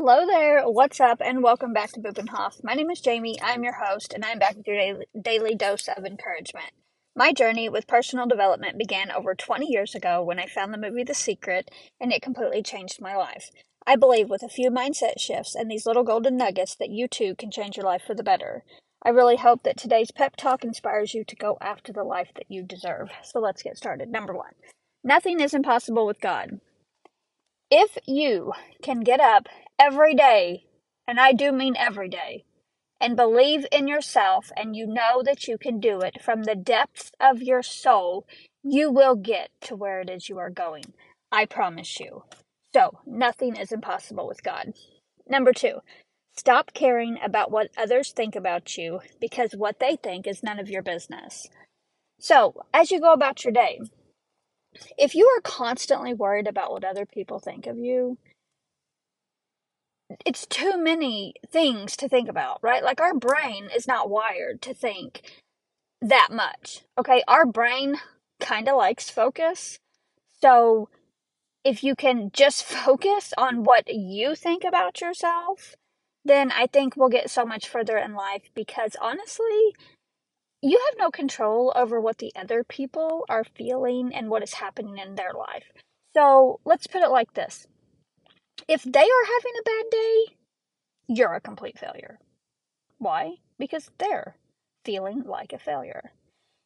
Hello there, what's up, and welcome back to Bupenhoff. My name is Jamie, I'm your host, and I'm back with your daily, daily dose of encouragement. My journey with personal development began over 20 years ago when I found the movie The Secret, and it completely changed my life. I believe with a few mindset shifts and these little golden nuggets that you too can change your life for the better. I really hope that today's pep talk inspires you to go after the life that you deserve. So let's get started. Number one, nothing is impossible with God. If you can get up every day, and I do mean every day, and believe in yourself and you know that you can do it from the depths of your soul, you will get to where it is you are going. I promise you. So, nothing is impossible with God. Number two, stop caring about what others think about you because what they think is none of your business. So, as you go about your day, if you are constantly worried about what other people think of you, it's too many things to think about, right? Like our brain is not wired to think that much. Okay, our brain kind of likes focus. So if you can just focus on what you think about yourself, then I think we'll get so much further in life because honestly, you have no control over what the other people are feeling and what is happening in their life. So let's put it like this if they are having a bad day, you're a complete failure. Why? Because they're feeling like a failure.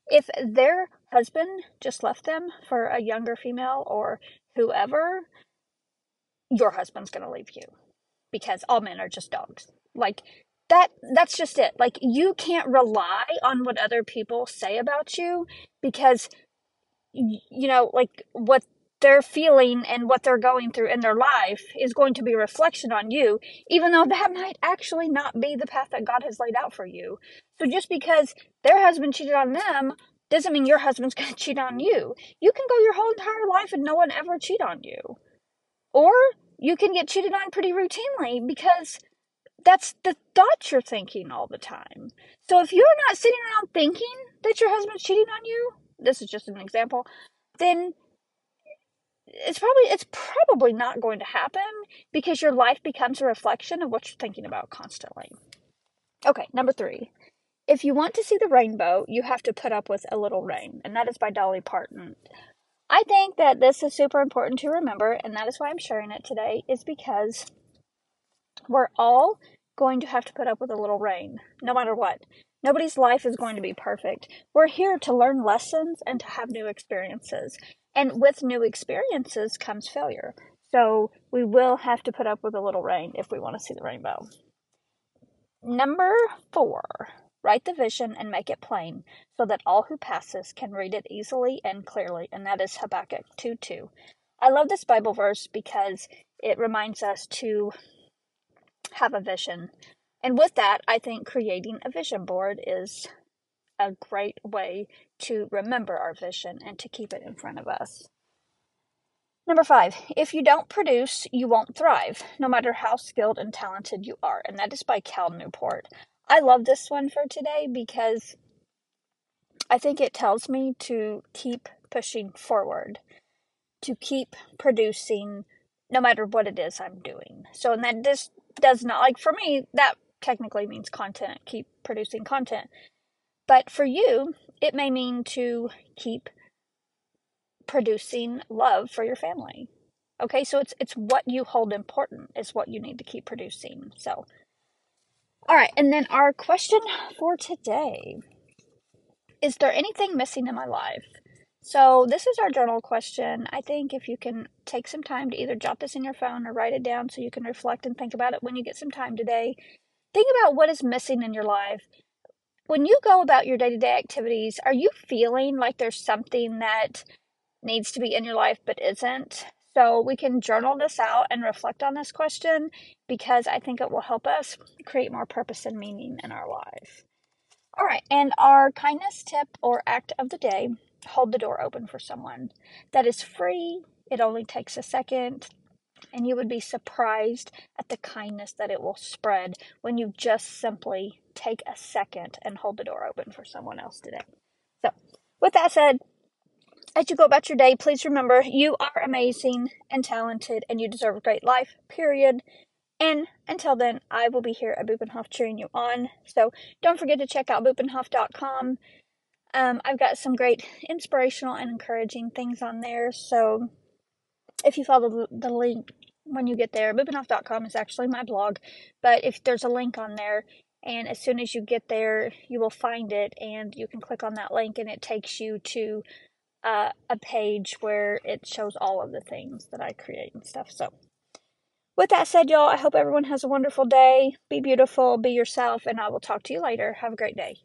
If their husband just left them for a younger female or whoever, your husband's going to leave you because all men are just dogs. Like that that's just it. Like you can't rely on what other people say about you because you know, like what they're feeling and what they're going through in their life is going to be a reflection on you, even though that might actually not be the path that God has laid out for you. So just because their husband cheated on them doesn't mean your husband's going to cheat on you. You can go your whole entire life and no one ever cheat on you. Or you can get cheated on pretty routinely because that's the thoughts you're thinking all the time. So if you're not sitting around thinking that your husband's cheating on you, this is just an example, then it's probably it's probably not going to happen because your life becomes a reflection of what you're thinking about constantly. Okay, number 3. If you want to see the rainbow, you have to put up with a little rain, and that is by Dolly Parton. I think that this is super important to remember, and that is why I'm sharing it today, is because we're all going to have to put up with a little rain, no matter what. Nobody's life is going to be perfect. We're here to learn lessons and to have new experiences. And with new experiences comes failure. So we will have to put up with a little rain if we want to see the rainbow. Number four, write the vision and make it plain so that all who passes can read it easily and clearly. And that is Habakkuk 2 2. I love this Bible verse because it reminds us to have a vision. And with that, I think creating a vision board is a great way to remember our vision and to keep it in front of us. Number five, if you don't produce, you won't thrive, no matter how skilled and talented you are. And that is by Cal Newport. I love this one for today because I think it tells me to keep pushing forward, to keep producing no matter what it is I'm doing. So, and that this does not, like for me, that technically means content, keep producing content. But for you, it may mean to keep producing love for your family. Okay, so it's it's what you hold important is what you need to keep producing. So all right, and then our question for today is there anything missing in my life? So, this is our journal question. I think if you can take some time to either jot this in your phone or write it down so you can reflect and think about it when you get some time today, think about what is missing in your life when you go about your day to day activities, are you feeling like there's something that needs to be in your life but isn't? So we can journal this out and reflect on this question because I think it will help us create more purpose and meaning in our life. All right, and our kindness tip or act of the day hold the door open for someone. That is free, it only takes a second, and you would be surprised at the kindness that it will spread when you just simply take a second and hold the door open for someone else today. So, with that said, as you go about your day, please remember you are amazing and talented and you deserve a great life, period. And until then, I will be here at Bupenhof cheering you on. So don't forget to check out bupenhof.com. Um, I've got some great inspirational and encouraging things on there. So if you follow the link when you get there, bupenhof.com is actually my blog, but if there's a link on there, and as soon as you get there, you will find it, and you can click on that link, and it takes you to uh, a page where it shows all of the things that I create and stuff. So with that said, y'all, I hope everyone has a wonderful day. Be beautiful, be yourself, and I will talk to you later. Have a great day.